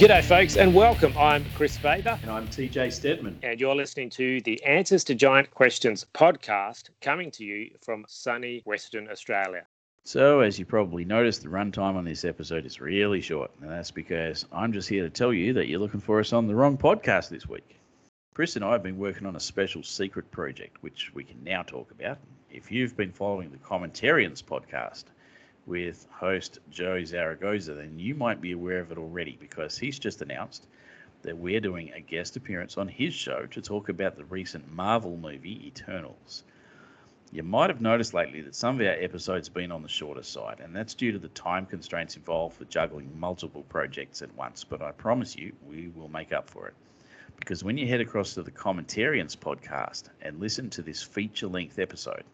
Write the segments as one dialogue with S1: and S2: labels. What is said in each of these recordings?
S1: G'day, folks, and welcome. I'm Kris Bather.
S2: And I'm TJ Stedman.
S1: And you're listening to the Answers to Giant Questions podcast coming to you from sunny Western Australia.
S2: So, as you probably noticed, the runtime on this episode is really short. And that's because I'm just here to tell you that you're looking for us on the wrong podcast this week. Kris and I have been working on a special secret project, which we can now talk about. If you've been following the Commentarians podcast, with host Joe Zaragoza, then you might be aware of it already because he's just announced that we're doing a guest appearance on his show to talk about the recent Marvel movie Eternals. You might have noticed lately that some of our episodes have been on the shorter side, and that's due to the time constraints involved with juggling multiple projects at once. But I promise you, we will make up for it. Because when you head across to the Commentarians podcast and listen to this feature length episode,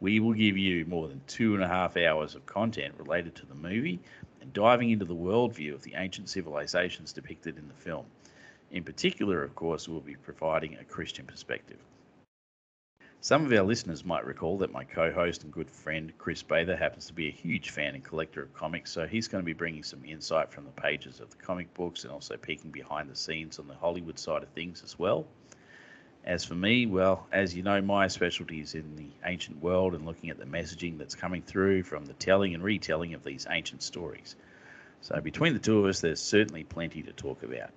S2: we will give you more than two and a half hours of content related to the movie and diving into the worldview of the ancient civilizations depicted in the film. In particular, of course, we'll be providing a Christian perspective. Some of our listeners might recall that my co host and good friend Kris Bather happens to be a huge fan and collector of comics, so he's going to be bringing some insight from the pages of the comic books and also peeking behind the scenes on the Hollywood side of things as well. As for me, well, as you know, my specialty is in the ancient world and looking at the messaging that's coming through from the telling and retelling of these ancient stories. So, between the two of us, there's certainly plenty to talk about.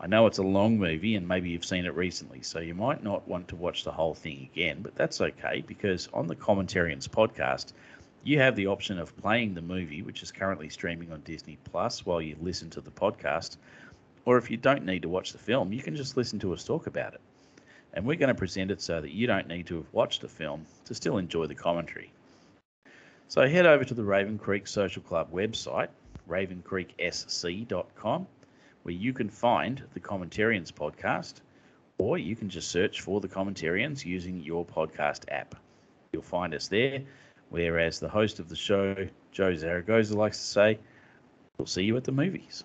S2: I know it's a long movie and maybe you've seen it recently, so you might not want to watch the whole thing again, but that's okay because on the Commentarians podcast, you have the option of playing the movie, which is currently streaming on Disney Plus, while you listen to the podcast. Or if you don't need to watch the film, you can just listen to us talk about it and we're going to present it so that you don't need to have watched the film to still enjoy the commentary. So head over to the Raven Creek Social Club website, ravencreeksc.com, where you can find the Commentarians podcast, or you can just search for the Commentarians using your podcast app. You'll find us there, whereas the host of the show, Joe Zaragoza, likes to say, we'll see you at the movies.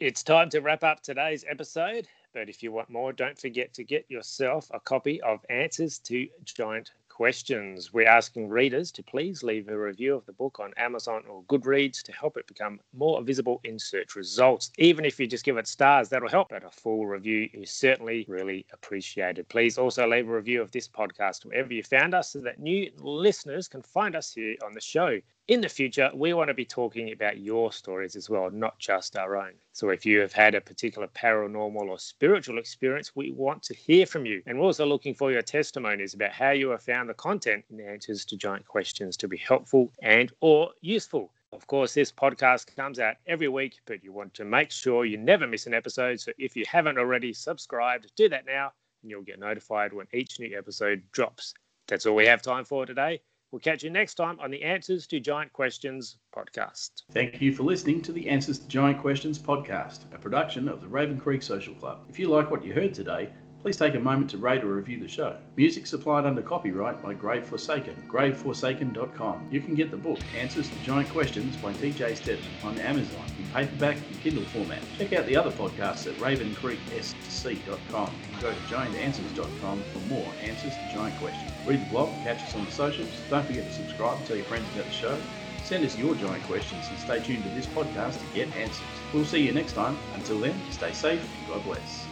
S1: It's time to wrap up today's episode. But if you want more, don't forget to get yourself a copy of Answers to Giant Questions. We're asking readers to please leave a review of the book on Amazon or Goodreads to help it become more visible in search results. Even if you just give it stars, that'll help. But a full review is certainly really appreciated. Please also leave a review of this podcast wherever you found us so that new listeners can find us here on the show in the future, we want to be talking about your stories as well, not just our own. So if you have had a particular paranormal or spiritual experience, we want to hear from you. And we're also looking for your testimonies about how you have found the content and answers to giant questions to be helpful and or useful. Of course, this podcast comes out every week, but you want to make sure you never miss an episode. So if you haven't already subscribed, do that now and you'll get notified when each new episode drops. That's all we have time for today. We'll catch you next time on the Answers to Giant Questions podcast.
S2: Thank you for listening to the Answers to Giant Questions podcast, a production of the Raven Creek Social Club. If you like what you heard today, please take a moment to rate or review the show. Music supplied under copyright by Grave Forsaken, graveforsaken.com. You can get the book Answers to Giant Questions by TJ Stedman on Amazon in paperback and Kindle format. Check out the other podcasts at ravencreeksc.com and go to giantanswers.com for more answers to giant questions. Read the blog, catch us on the socials. Don't forget to subscribe and tell your friends about the show. Send us your giant questions and stay tuned to this podcast to get answers. We'll see you next time. Until then, stay safe and God bless.